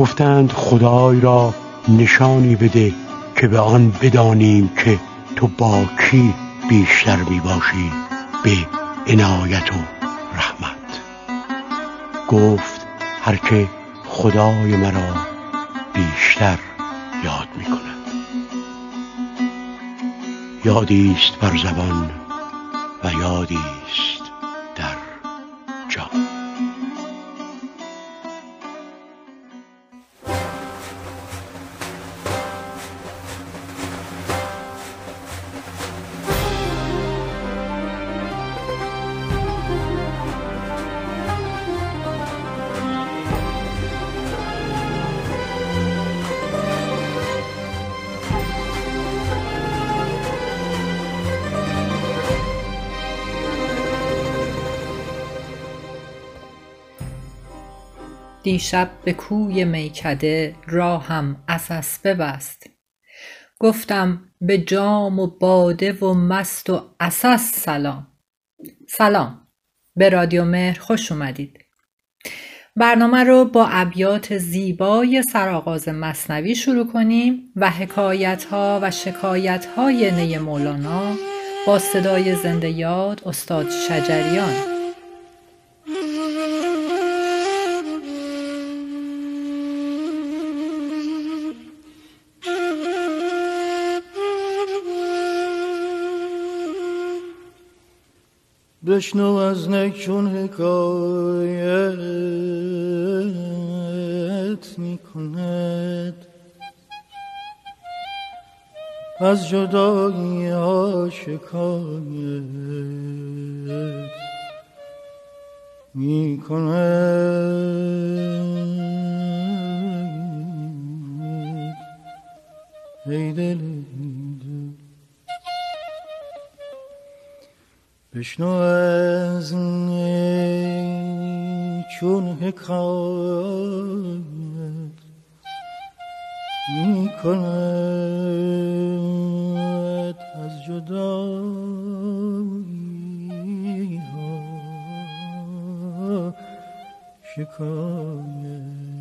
گفتند خدای را نشانی بده که به آن بدانیم که تو با کی بیشتر می باشی به عنایت و رحمت. گفت هر که خدای مرا بیشتر یاد می کند یادی است بر زبان و یادی دیشب به کوی میکده راهم عسس ببست گفتم به جام و باده و مست و عسس سلام. سلام. به رادیو مهر خوش اومدید. برنامه رو با ابیات زیبای سرآغاز مصنوی شروع کنیم و حکایت ها و شکایت های نی مولانا با صدای زنده یاد استاد شجریان. بشنو از نکون حکایت می کند از جدایی ها شکایت می کند ای دل بشنو از چون حکایت می کند از جدایی ها شکایت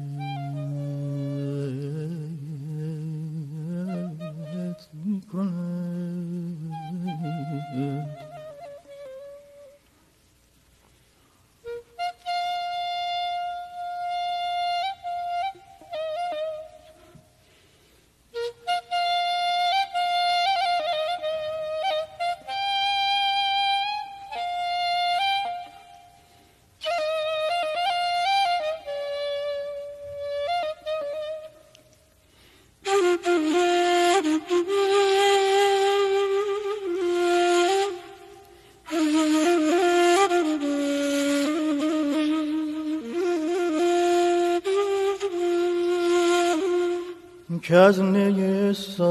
که از نی سلطان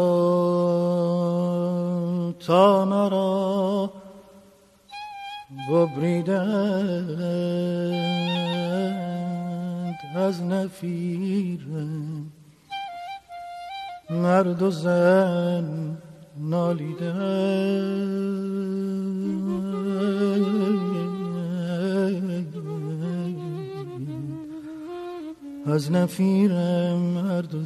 را ببریدند از نفیرم مرد و زن نالیدند از نفیرم مرد و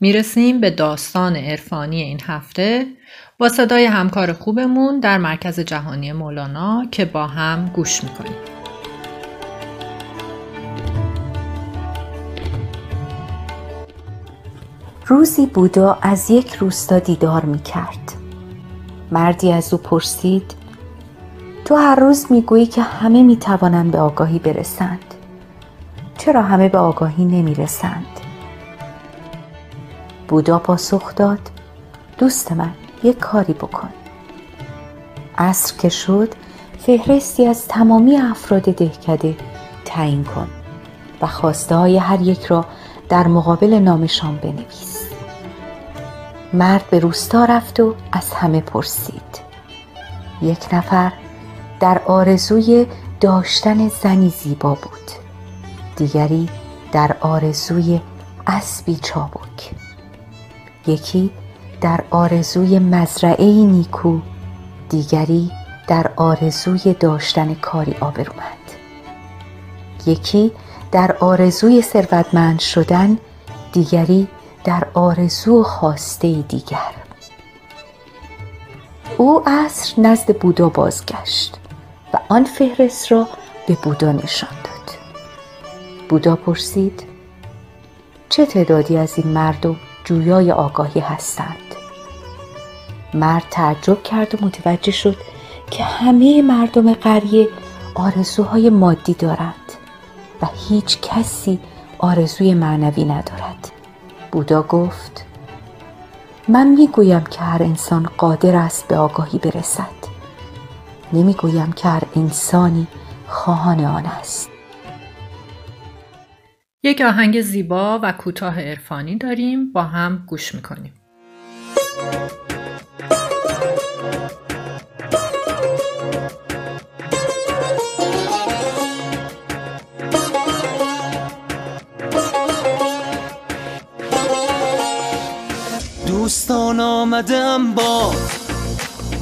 می‌رسیم به داستان عرفانی این هفته. با صدای همکار خوبمون در مرکز جهانی مولانا که با هم گوش می‌کنیم. روزی بودا از یک روستا دیدار می‌کرد. مردی از او پرسید تو هر روز می‌گویی که همه می‌توانند به آگاهی برسند. چرا همه به آگاهی نمی‌رسند؟ بودا پاسخ داد دوست من یک کاری بکن. عصر که شد فهرستی از تمامی افراد دهکده تعیین کن و خواسته های هر یک را در مقابل نامشان بنویس. مرد به روستا رفت و از همه پرسید. یک نفر در آرزوی داشتن زنی زیبا بود. دیگری در آرزوی اسبی چابک. یکی در آرزوی مزرعه نیکو دیگری در آرزوی داشتن کاری آبرومند. یکی در آرزوی ثروتمند شدن دیگری در آرزو خواسته دیگر. او عصر نزد بودا بازگشت و آن فهرست را به بودا نشان داد. بودا پرسید چه تعدادی از این مردم جویای آگاهی هستند؟ مرد تعجب کرد و متوجه شد که همه مردم قریه آرزوهای مادی دارند و هیچ کسی آرزوی معنوی ندارد. بودا گفت من می‌گویم که هر انسان قادر است به آگاهی برسد. نمی‌گویم که هر انسانی خواهان آن است. یک آهنگ زیبا و کوتاه عرفانی داریم با هم گوش می‌کنیم. آمدم با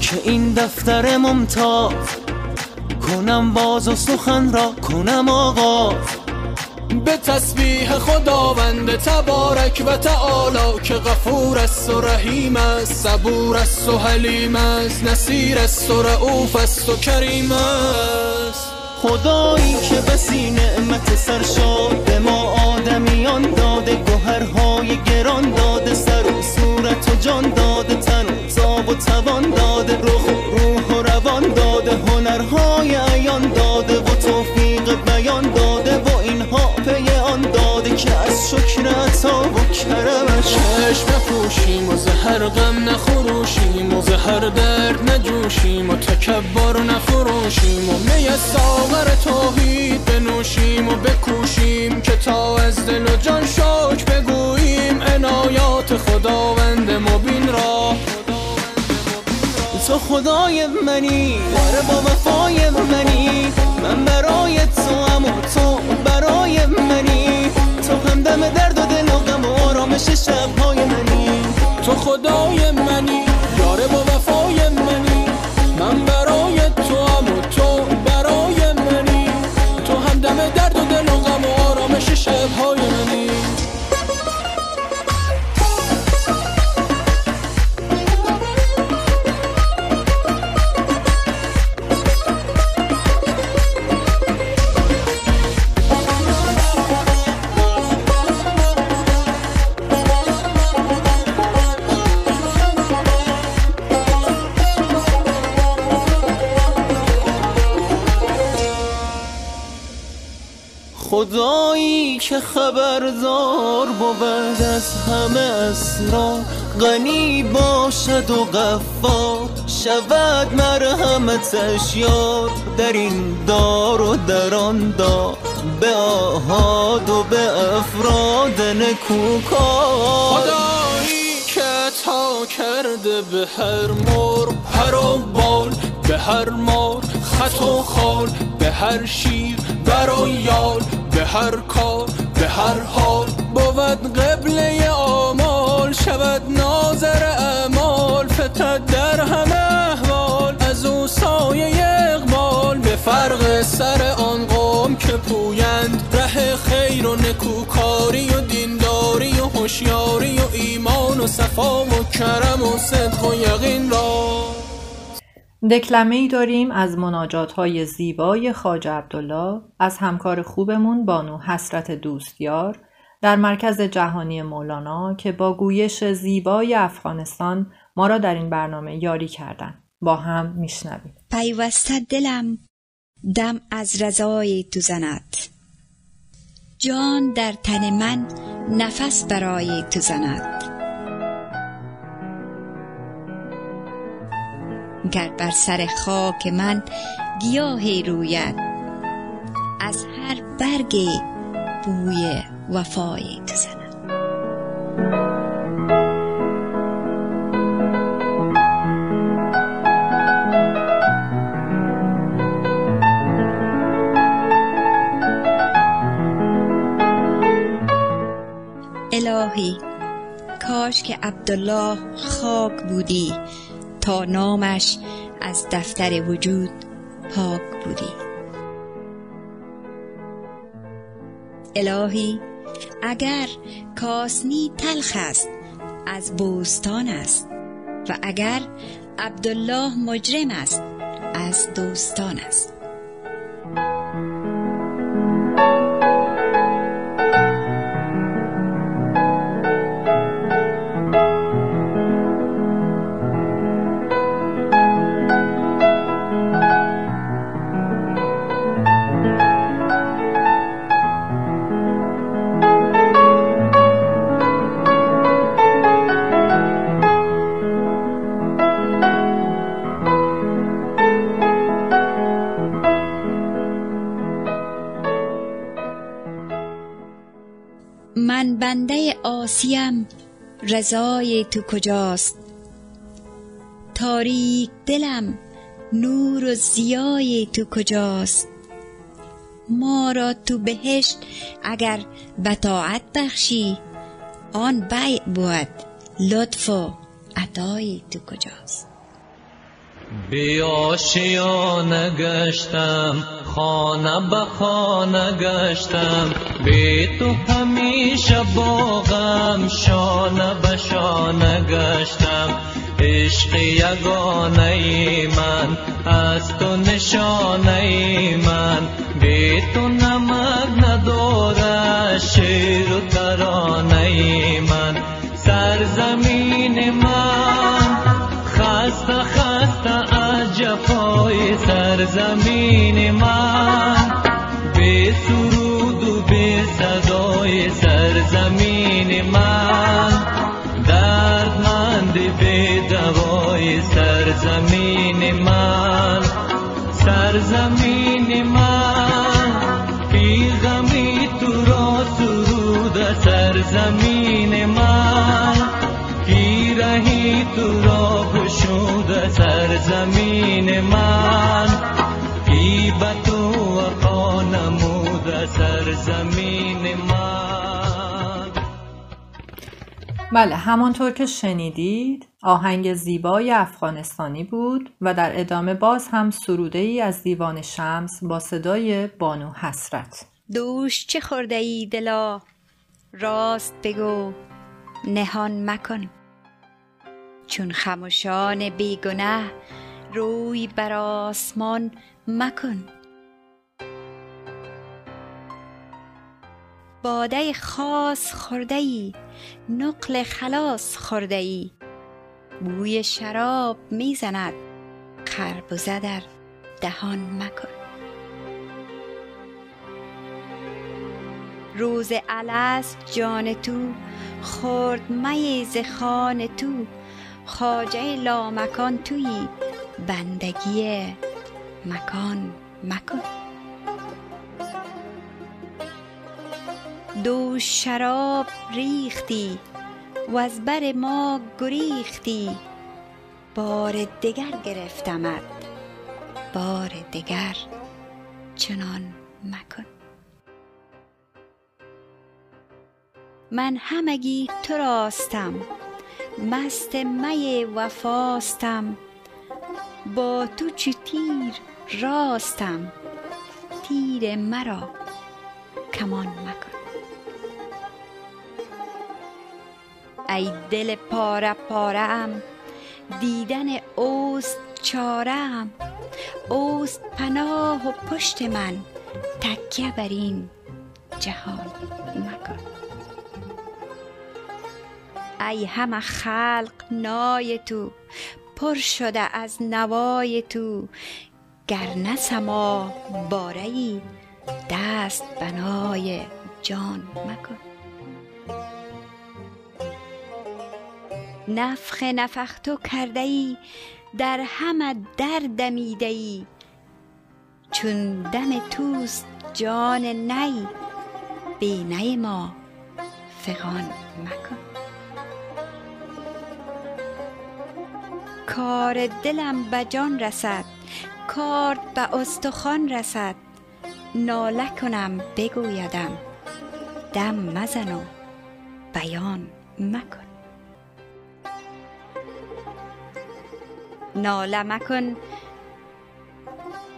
که این دفتر ممتاز. کنم باز و سخن را کنم آغاز. به تسبیح خداوند تبارک و تعالی که غفور است و رحیم است صبور است و حلیم است نصیر است و رعوف است و کریم است. خدایی که بسی نعمت سرشاد به ما آدمیان داده گوهرهای گران داده سر و صورت و جان داده و توان داده روح و روح و روان داده هنرهای عیان داده و توفیق بیان داده و اینها پی آن داده که از شکر عطا و کرمش چشم نپوشیم و زهر غم نخروشیم و زهر درد نجوشیم و تکبر نفروشیم و می ساغر توحید بنوشیم و بکوشیم که تا از دل و جان شکر بگوییم عنایات خداوند مبین. خدای منی. باره با وفای منی. من برای تو هم و تو برای منی. تو همدم درد و دل و غم و آرامش شبهای منی. تو خدای منی. یاره با وفای منی. من برای که خبردار بود از همه اسرار غنی باشد و غفار شود مرحمتش یار. در این دار و در آن دار به آهاد و به افراد نکوکار خدایی که تا کرده به هر مر پر و بال به هر مار. خط و خال به هر شیر بر و یال به هر کار. به هر حال بود قبله آمال شود ناظر اعمال. فتد در همه احوال از او سایه اقبال. به فرق سر آن قوم که پویند ره خیر و نکوکاری و دینداری و هوشیاری و ایمان و صفا و کرم و صدق و یقین را. دکلمه ای داریم از مناجات های زیبای خاج عبدالله از همکار خوبمون بانو حسرت دوستیار در مرکز جهانی مولانا که با گویش زیبای افغانستان ما را در این برنامه یاری کردند. با هم میشنویم. پیوسته دلم دم از رضای تو زند جان در تن من نفس برای تو زند گر بر سر خاک من گیاهی روید. از هر برگی بوی وفای تو الهی کاش که عبدالله خاک بودی. تا نامش از دفتر وجود پاک بودی. الهی اگر کاسنی تلخ است از بوستان است و اگر عبدالله مجرم است از دوستان است. بنده آسیم رضای تو کجاست؟ تاریک دلم نور و زیای تو کجاست؟ ما را تو بهشت اگر بطاعت بخشی آن بیع بود لطف و عطای تو کجاست؟ بی آشیانه گشتم خانه به خانه گشتم. بی تو همیشه باغم شانه به شانه گشتم. عشق یگانه من از تو نشانه من. بی تو نمک نداره شیر و ترانه من. سرزمین من سرزمین من به سرود و به صدای سرزمین من دردمند به دوای سرزمین من سرزمین من بی غمی تو را سرود سرزمین من پیرهی تو را گشود سرزمین من. بی به تو وفا نمود سرزمین من. بله همانطور که شنیدید آهنگ زیبای افغانستانی بود و در ادامه باز هم سروده ای از دیوان شمس با صدای بانو حسرت. دوش چه خورده ای دلا؟ راست بگو نهان مکن. چون خموشان بیگنه روی بر آسمان مکن. باده خاص خورده ای نقل خلاص خورده ای بوی شراب می‌زند خربزه در دهان مکن. روز الست جان تو خورد می ز خوان تو. خواجه لامکان تویی. بندگی مکان مکن دوش شراب ریختی و از بر ما گریختی. بار دگر گرفتمت بار دگر چنان مکن. من همگی تو راستم. مست می وفاستم. با تو چو تیر راستم. تیر مرا. کمان مکن. ای دل پاره پاره ام. دیدن اوست چاره ام. اوست پناه و پشت من. تکیه بر این جهان. مکن. ای همه خلق نای تو پر شده از نوای تو. گر نه سما باره ای دست بنای جان مکن. نفخ نفختو کرده ای در همه در دمیده ای چون دم توست جان نی بی نی ما فغان مکن. کار دلم به جان رسد کارد به استخوان رسد. ناله کنم بگویدم دم مزن و بیان مکن. ناله مکن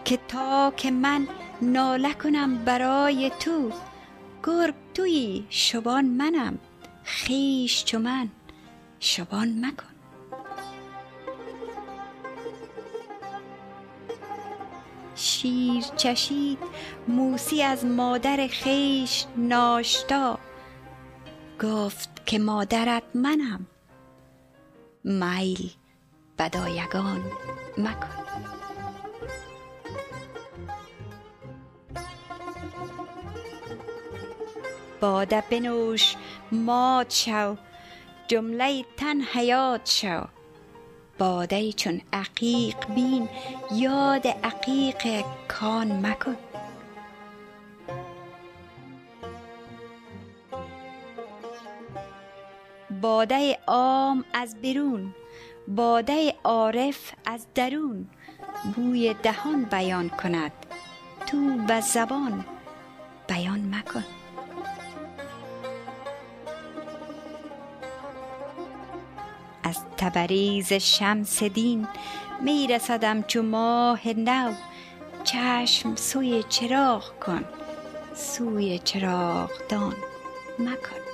که تا که من ناله کنم برای تو گرگ توی شبان منم خیش چو من شبان مکن. شیر چشید موسی از مادر خیش ناشتا. گفت که مادرت منم. میل بدایگان مکن. باده بنوش مات شو. جمله تن حیات شو. باده چون عقیق بین یاد عقیق کان مکن. باده عام از بیرون باده عارف از درون. بوی دهان بیان کند تو به زبان بیان مکن. از تبریز شمس دین می رسدم چو ماه نو. چشم سوی چراغ کن سوی چراغدان مکن.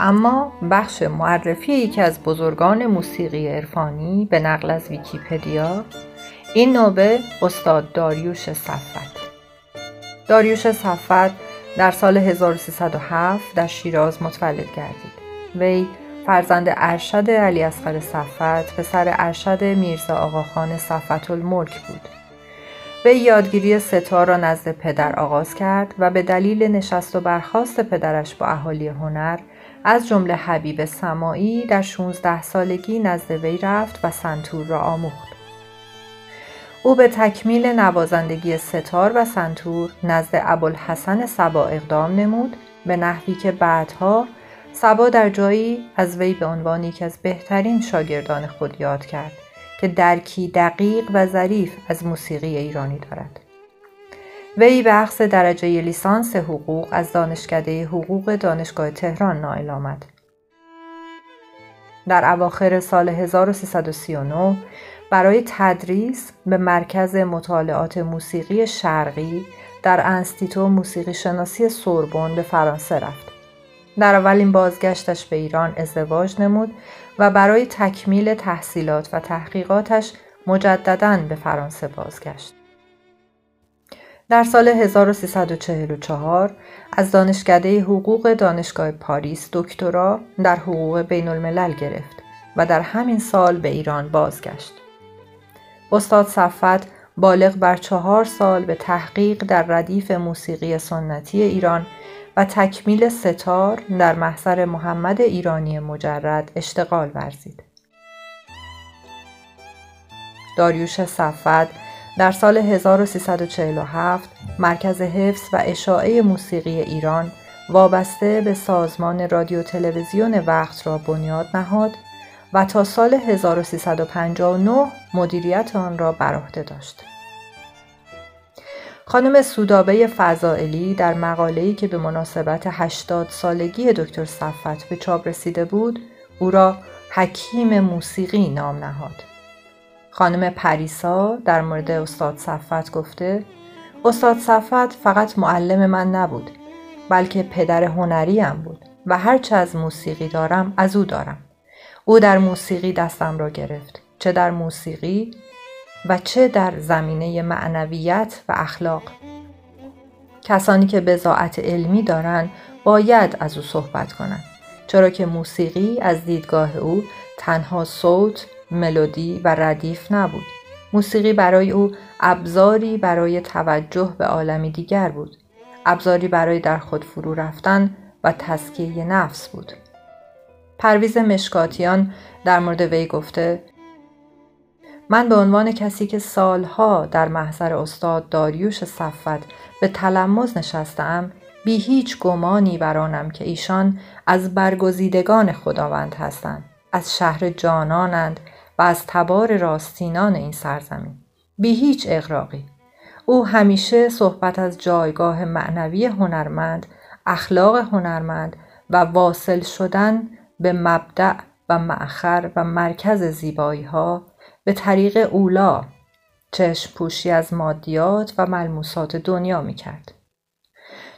اما بخش معرفی یکی از بزرگان موسیقی عرفانی به نقل از ویکیپدیا این نوبه استاد داریوش صفت داریوش صفت در سال 1307 در شیراز متولد گردید. وی فرزند ارشد علی اصغر صفت پسر ارشد میرزا آقاخان صفت الملک بود. وی یادگیری ستار را نزد پدر آغاز کرد و به دلیل نشست و برخاست پدرش با اهالی هنر از جمله حبیب سماعی در 16 سالگی نزد وی رفت و سنتور را آموخت. او به تکمیل نوازندگی ستار و سنتور نزد ابوالحسن سبا اقدام نمود به نحوی که بعدها سبا در جایی از وی به عنوان یکی از بهترین شاگردان خود یاد کرد که درکی دقیق و ظریف از موسیقی ایرانی دارد. وی به اخذ درجه لیسانس حقوق از دانشکده حقوق دانشگاه تهران نائل آمد. در اواخر سال 1339 برای تدریس به مرکز مطالعات موسیقی شرقی در انستیتو موسیقی شناسی سوربن به فرانسه رفت. در اولین بازگشتش به ایران ازدواج نمود و برای تکمیل تحصیلات و تحقیقاتش مجددا به فرانسه بازگشت. در سال 1344 از دانشکده حقوق دانشگاه پاریس دکترا در حقوق بین الملل گرفت و در همین سال به ایران بازگشت. استاد صفت بالغ بر چهار سال به تحقیق در ردیف موسیقی سنتی ایران و تکمیل ستار در محضر محمد ایرانی مجرد اشتغال ورزید. داریوش صفت در سال 1347 مرکز حفظ و اشاعه موسیقی ایران وابسته به سازمان رادیو تلویزیون وقت را بنیاد نهاد و تا سال 1359 مدیریت آن را بر عهده داشت. خانم سودابه فضائلی در مقاله‌ای که به مناسبت 80 سالگی دکتر صفت به چاپ رسیده بود، او را حکیم موسیقی نام نهاد. خانم پریسا در مورد استاد صفت گفته استاد صفت فقط معلم من نبود بلکه پدر هنریم بود و هرچه از موسیقی دارم از او دارم. او در موسیقی دستم را گرفت چه در موسیقی و چه در زمینه معنویت و اخلاق کسانی که بزاعت علمی دارند باید از او صحبت کنند چرا که موسیقی از دیدگاه او تنها صوت، ملودی و ردیف نبود. موسیقی برای او ابزاری برای توجه به عالمی دیگر بود. ابزاری برای در خود فرو رفتن و تسکیه نفس بود. پرویز مشکاتیان در مورد وی گفته من به عنوان کسی که سالها در محضر استاد داریوش صفت به تلمز نشستم بی هیچ گمانی برانم که ایشان از برگزیدگان خداوند هستند از شهر جانانند و از تبار راستینان این سرزمین بی هیچ اغراقی او همیشه صحبت از جایگاه معنوی هنرمند اخلاق هنرمند و واصل شدن به مبدع و معخر و مرکز زیبایی ها به طریق اولا چشم پوشی از مادیات و ملموسات دنیا می کرد.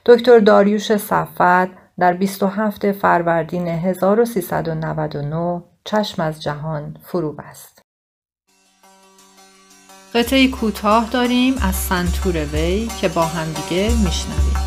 دکتر داریوش صفت در 27 فروردین 1399 چشم از جهان فرو بست. قطعی کوتاه داریم از سنتور وی که با همدیگه میشنویم.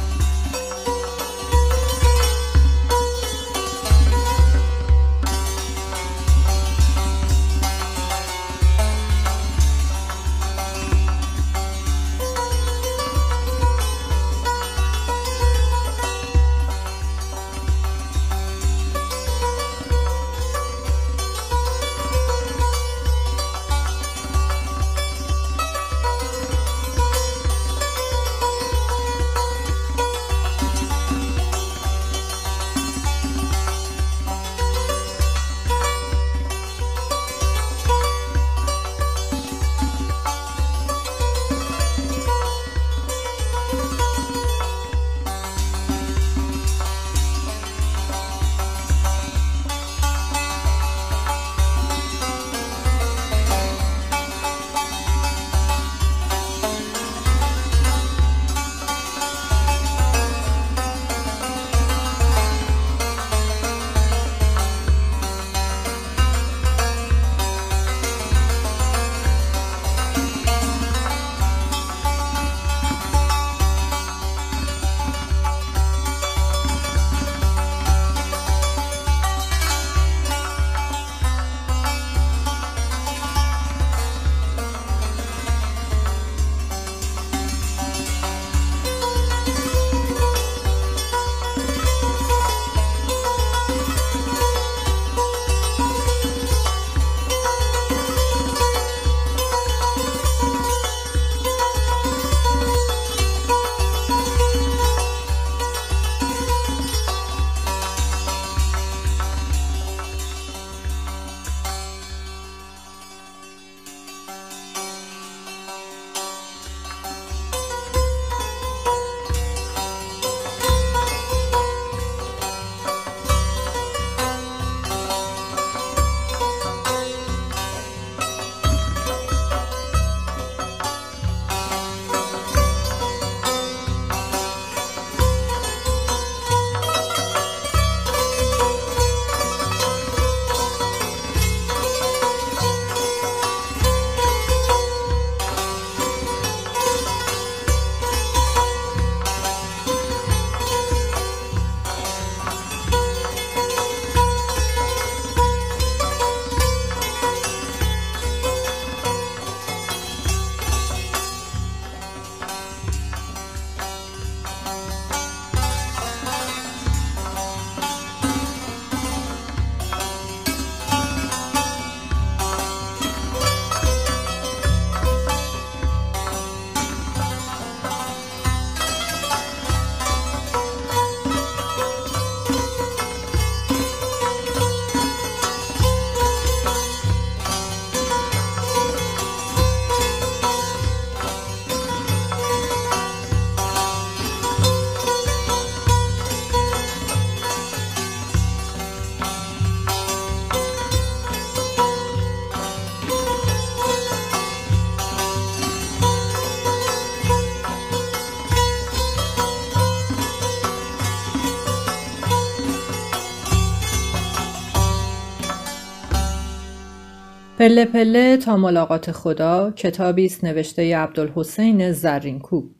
پله پله تا ملاقات خدا کتابی است نوشته عبدالحسین زرینکوب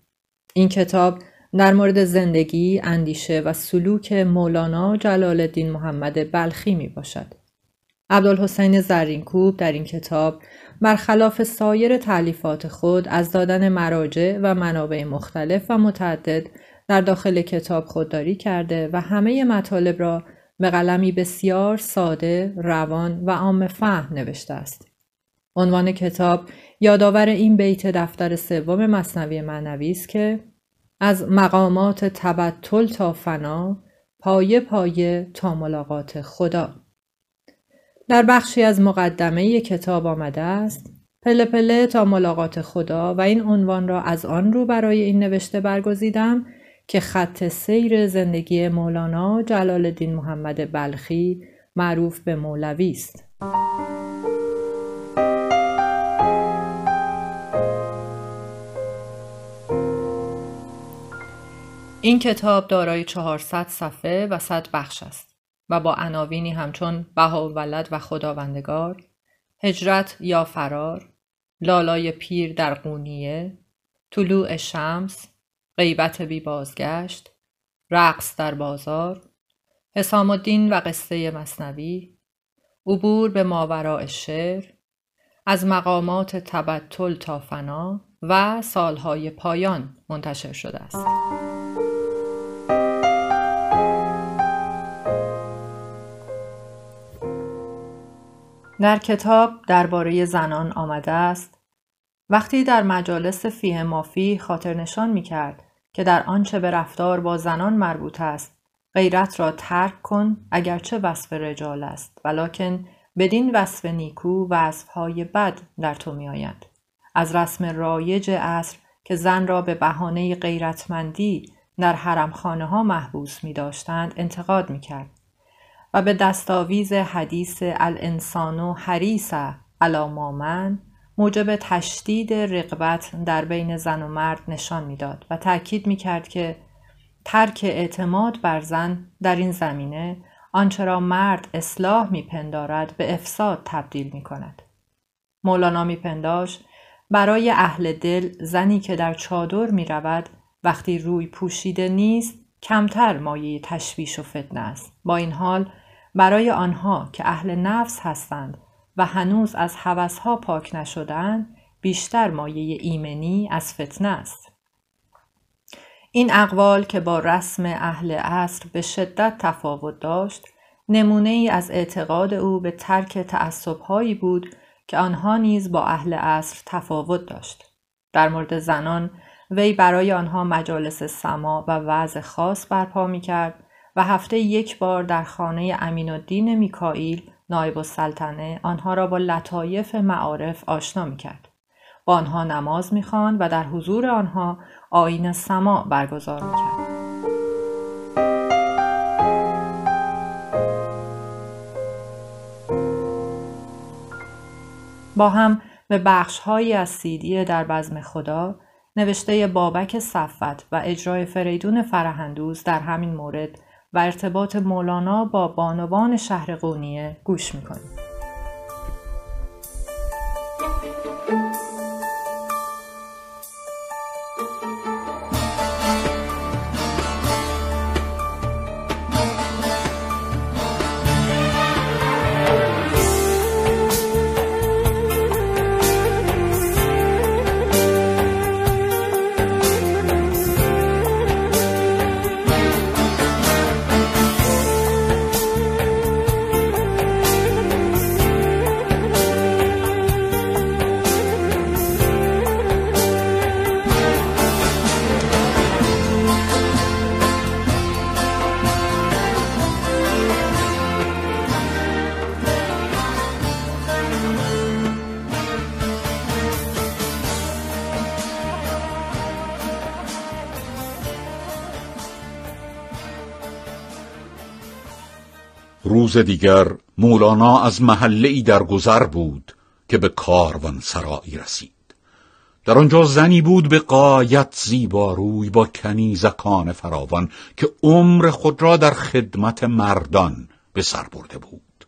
این کتاب در مورد زندگی، اندیشه و سلوک مولانا جلال الدین محمد بلخی می باشد. عبدالحسین زرینکوب در این کتاب برخلاف سایر تعلیفات خود از دادن مراجع و منابع مختلف و متعدد در داخل کتاب خودداری کرده و همه مطالب را به قلمی بسیار ساده، روان و عام فهم نوشته است. عنوان کتاب یادآور این بیت دفتر سوم مصنوی معنوی است که از مقامات تبتل تا فنا پایه پایه تا ملاقات خدا در بخشی از مقدمه کتاب آمده است پله پله تا ملاقات خدا و این عنوان را از آن رو برای این نوشته برگزیدم که خط سیر زندگی مولانا جلال الدین محمد بلخی معروف به مولوی است. این کتاب دارای 400 صفحه و 100 بخش است و با عناوینی همچون ولد و خداوندگار، هجرت یا فرار، لالای پیر در قونیه، طلوع شمس، غیبت بی بازگشت، رقص در بازار، حسام الدین و قصه مصنوی، عبور به ماوراء شعر، از مقامات تبتل تا فنا و سالهای پایان منتشر شده است. در کتاب درباره زنان آمده است وقتی در مجالس فیه مافی خاطر نشان که در آنچه به رفتار با زنان مربوط است. غیرت را ترک کن اگرچه وصف رجال است ولکن بدین وصف نیکو وصفهای بد در تو میآیند از رسم رایج عصر که زن را به بهانه غیرتمندی در حرمخانه ها محبوس می داشتند انتقاد می کرد و به دستاویز حدیث الانسان و حریص علامامن موجب تشدید رقبت در بین زن و مرد نشان می‌داد و تاکید می‌کرد که ترک اعتماد بر زن در این زمینه آنچه را مرد اصلاح میپندارد به افساد تبدیل می‌کند. مولانا میپنداشت برای اهل دل زنی که در چادر می‌رود وقتی روی پوشیده نیست کمتر مایه تشویش و فتنه است. با این حال برای آنها که اهل نفس هستند و هنوز از هوسها پاک نشدند بیشتر مایه ایمنی از فتنه است. این اقوال که با رسم اهل عصر به شدت تفاوت داشت نمونه ای از اعتقاد او به ترک تعصبهایی بود که آنها نیز با اهل عصر تفاوت داشت. در مورد زنان وی برای آنها مجالس سما و وضع خاص برپا می کرد و هفته یک بار در خانه امین الدین میکائیل نایب السلطنه آنها را با لطایف معارف آشنا می‌کرد. با آنها نماز می‌خواند و در حضور آنها آین سما برگزار می‌کرد. با هم به بخشهایی از سیدی در بزم خدا نوشته بابک صفت و اجرای فریدون فرهندوز در همین مورد و ارتباط مولانا با بانوان شهر قونیه گوش می‌کنیم. روز دیگر مولانا از محله ای در گذر بود که به کاروان سرایی رسید. در آنجا زنی بود به قایت زیباروی با کنیزکان فراوان که عمر خود را در خدمت مردان به سر برده بود.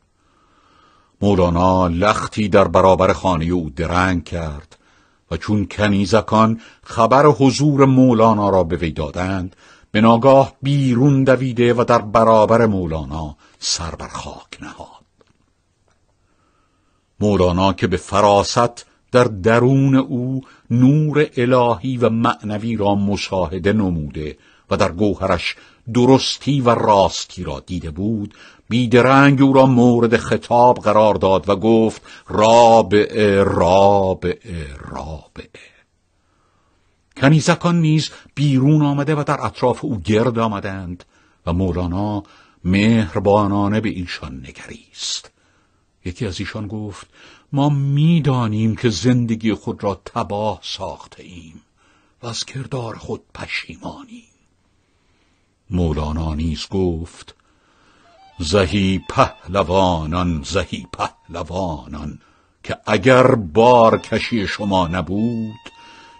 مولانا لختی در برابر خانه او درنگ کرد و چون کنیزکان خبر حضور مولانا را به وی دادند به ناگاه بیرون دویده و در برابر مولانا سر بر خاک نهاد. مولانا که به فراست در درون او نور الهی و معنوی را مشاهده نموده و در گوهرش درستی و راستی را دیده بود بیدرنگ او را مورد خطاب قرار داد و گفت رابعه رابعه رابعه کنیزکان نیز بیرون آمده و در اطراف او گرد آمدند و مولانا مهربانانه به ایشان نگریست. یکی از ایشان گفت ما می‌دانیم که زندگی خود را تباه ساخته ایم و از کردار خود پشیمانیم. مولانا نیز گفت زهی پهلوانان زهی پهلوانان که اگر بار کشی شما نبود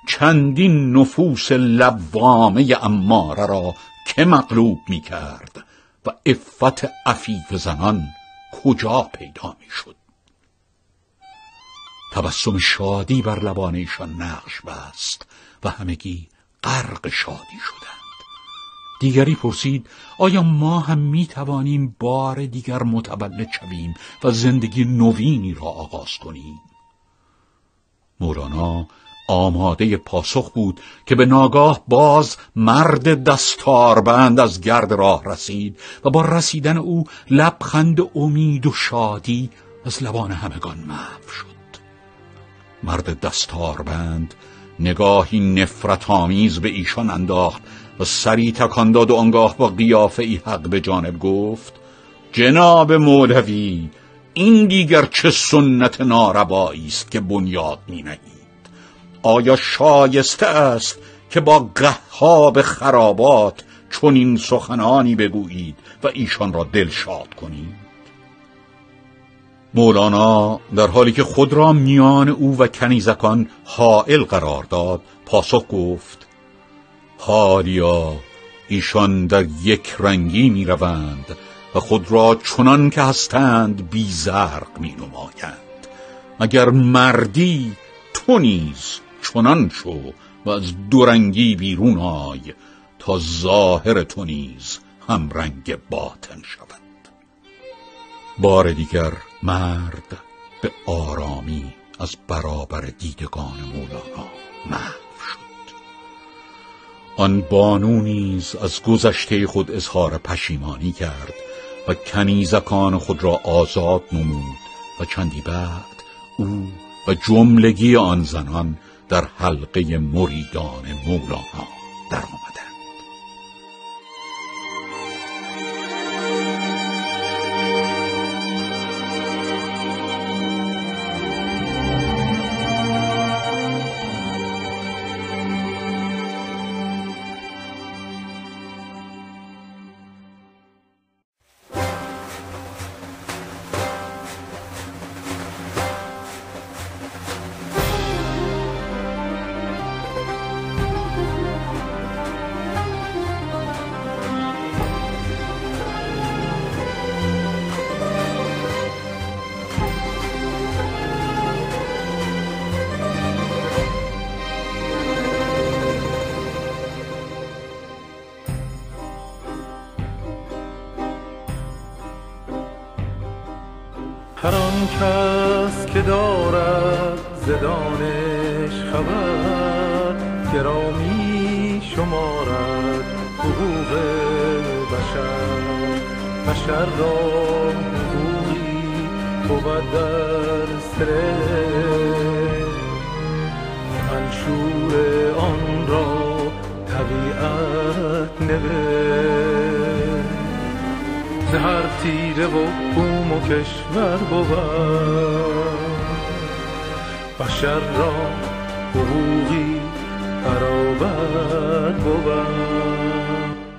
چندین نفوس لوامه اماره را که مغلوب می کرد و افت عفیف زنان کجا پیدا می شد تبسم شادی بر لبان ایشان نقش بست و همگی غرق شادی شدند. دیگری پرسید آیا ما هم می توانیم بار دیگر متولد شویم و زندگی نوینی را آغاز کنیم؟ مولانا آماده پاسخ بود که به ناگاه باز مرد دستاربند از گرد راه رسید و با رسیدن او لبخند امید و شادی از لبان همگان محو شد. مرد دستاربند نگاهی نفرت آمیز به ایشان انداخت و سری تکان داد و آنگاه با قیافه ای حق به جانب گفت جناب مولوی این دیگر چه سنت ناربایی است که بنیاد می آیا شایسته است که با قهاب خرابات چنین سخنانی بگویید و ایشان را دلشاد کنید؟ مولانا در حالی که خود را میان او و کنیزکان حائل قرار داد پاسخ گفت حالیا ایشان در یک رنگی می روند و خود را چنان که هستند بیزرق می نمایند اگر مردی تو نیز چنان شو و از دورنگی بیرون آی تا ظاهر تو نیز هم رنگ باطن شود. بار دیگر مرد به آرامی از برابر دیدگان مولانا محو شد. آن بانو نیز از گذشته خود اظهار پشیمانی کرد و کنیزکان خود را آزاد نمود و چندی بعد او و جملگی آن زنان در حلقه مریدان مولانا در شمارد حقوق بشر. بشر را حقوقی بود در سر. منشور آن را طبیعت نوشت. هر تیره و بوم و کشور بود. بشر را حقوقی برابر بود.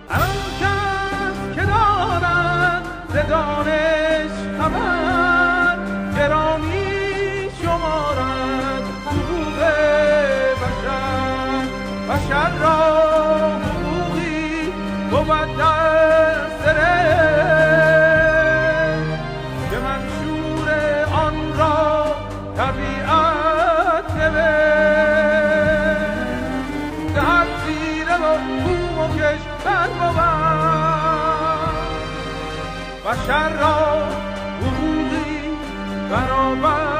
هر کس که دارد ز دانش خبر گرامی شمارد حقوق بشر. بشر را حقوقی بود بشر را برابر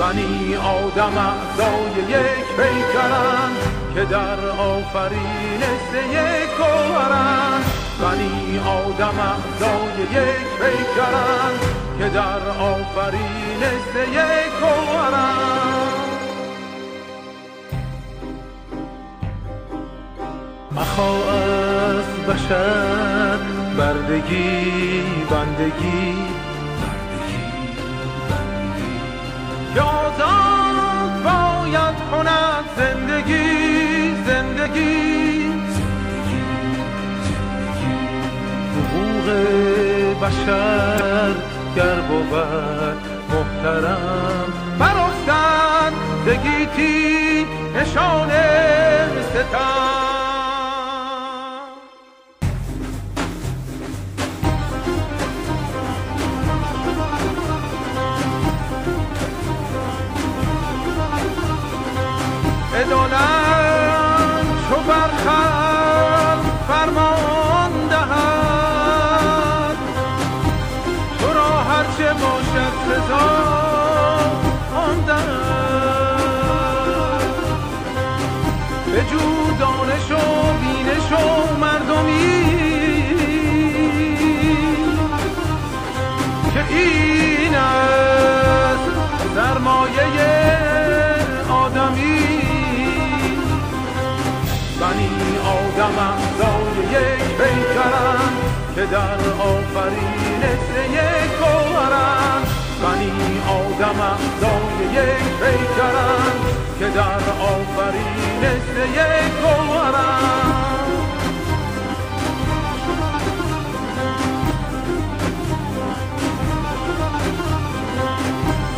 بنی آدم اعضای یک پیکرند که در آفرینش یک گوهرند بنی آدم اعضای یک پیکرند که در آفرینش یک گوهرند مخوا از بشر بردگی بندگی. که آزاد باید کند زندگی زندگی. حقوق بشر گر بود محترم. برافتد زگیتی نشان ستم. عدالت در آفرینش یک گوهرند بنی آدم اعضای یک پیکرند که در آفرینش یک گوهرند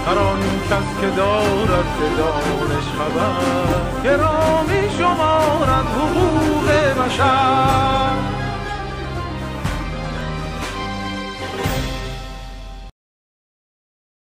هر آن کس که دارد به دانش خبر گرامی شمارد حقوق بشر.